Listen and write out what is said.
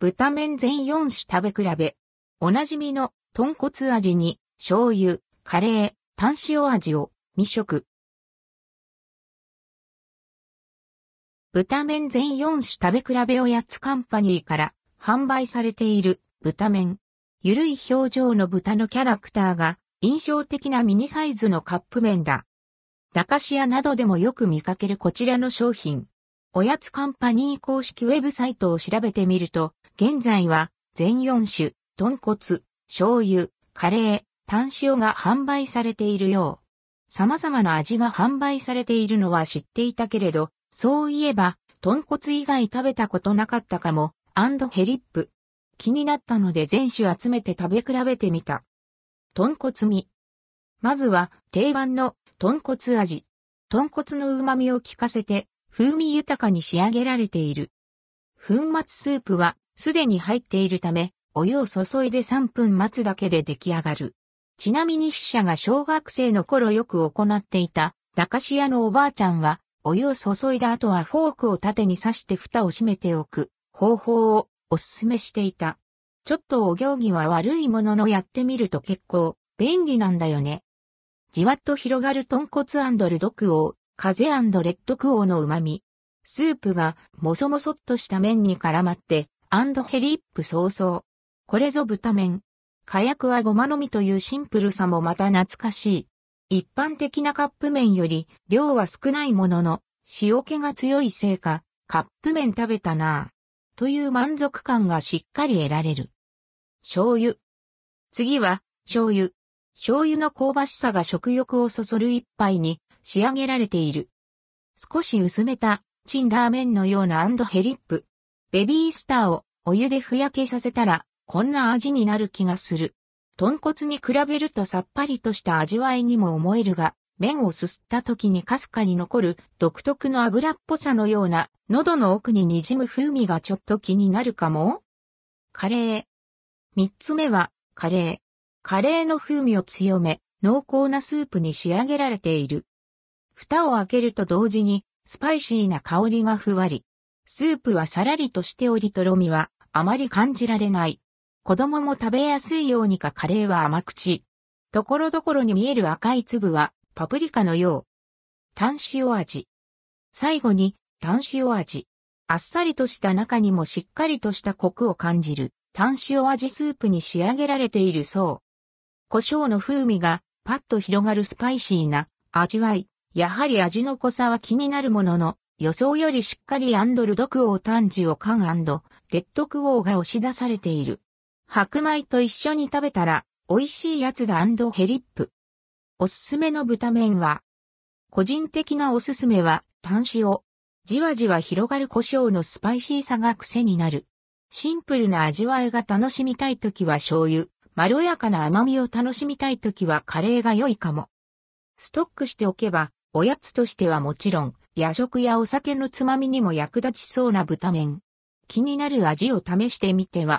豚麺全4種食べ比べ。おなじみの豚骨味に醤油、カレー、炭塩味を未食。豚麺全4種食べ比べおやつカンパニーから販売されている豚麺。ゆるい表情の豚のキャラクターが印象的なミニサイズのカップ麺だ。駄菓子屋などでもよく見かけるこちらの商品。おやつカンパニー公式ウェブサイトを調べてみると、現在は全4種、豚骨、醤油、カレー、タン塩が販売されているよう。様々な味が販売されているのは知っていたけれど、そういえば、豚骨以外食べたことなかったかも、 and hellip。気になったので全種集めて食べ比べてみた。豚骨味。まずは定番の豚骨味。豚骨の旨味を効かせて風味豊かに仕上げられている。粉末スープはすでに入っているため、お湯を注いで3分待つだけで出来上がる。ちなみに筆者が小学生の頃よく行っていた駄菓子屋のおばあちゃんは、お湯を注いだ後はフォークを縦に刺して蓋を閉めておく方法をお勧めしていた。ちょっとお行儀は悪いもののやってみると結構便利なんだよね。じわっと広がる豚骨 ldquo、風 rdquo の旨味。スープがもそもそっとした麺に絡まって、 and hellip 早々。これぞブタメン。火薬はごまのみというシンプルさもまた懐かしい。一般的なカップ麺より量は少ないものの、塩気が強いせいか、カップ麺食べたなぁ。という満足感がしっかり得られる。醤油。次は、醤油。醤油の香ばしさが食欲をそそる一杯に仕上げられている。少し薄めた、チキンラーメンのような and hellip。ベビースターをお湯でふやけさせたら、こんな味になる気がする。豚骨に比べるとさっぱりとした味わいにも思えるが、麺をすすった時にかすかに残る独特の油っぽさのような喉の奥に滲む風味がちょっと気になるかも？カレー。三つ目は、カレー。カレーの風味を強め、濃厚なスープに仕上げられている。蓋を開けると同時に、スパイシーな香りがふわり。スープはさらりとしておりとろみは、あまり感じられない。子供も食べやすいようにかカレーは甘口。ところどころに見える赤い粒は、パプリカのよう。炭塩味。最後に、タン塩味。あっさりとした中にもしっかりとしたコクを感じる。タン塩味スープに仕上げられているそう。胡椒の風味がパッと広がるスパイシーな味わい。やはり味の濃さは気になるものの、予想よりしっかり and ldquo タン塩感 rdquo が押し出されている。白米と一緒に食べたら美味しいやつだ and hellip。おすすめのブタメンは、個人的なおすすめは、炭塩。じわじわ広がる胡椒のスパイシーさが癖になる。シンプルな味わいが楽しみたいときは醤油、まろやかな甘みを楽しみたいときはカレーが良いかも。ストックしておけば、おやつとしてはもちろん、夜食やお酒のつまみにも役立ちそうな豚麺。気になる味を試してみては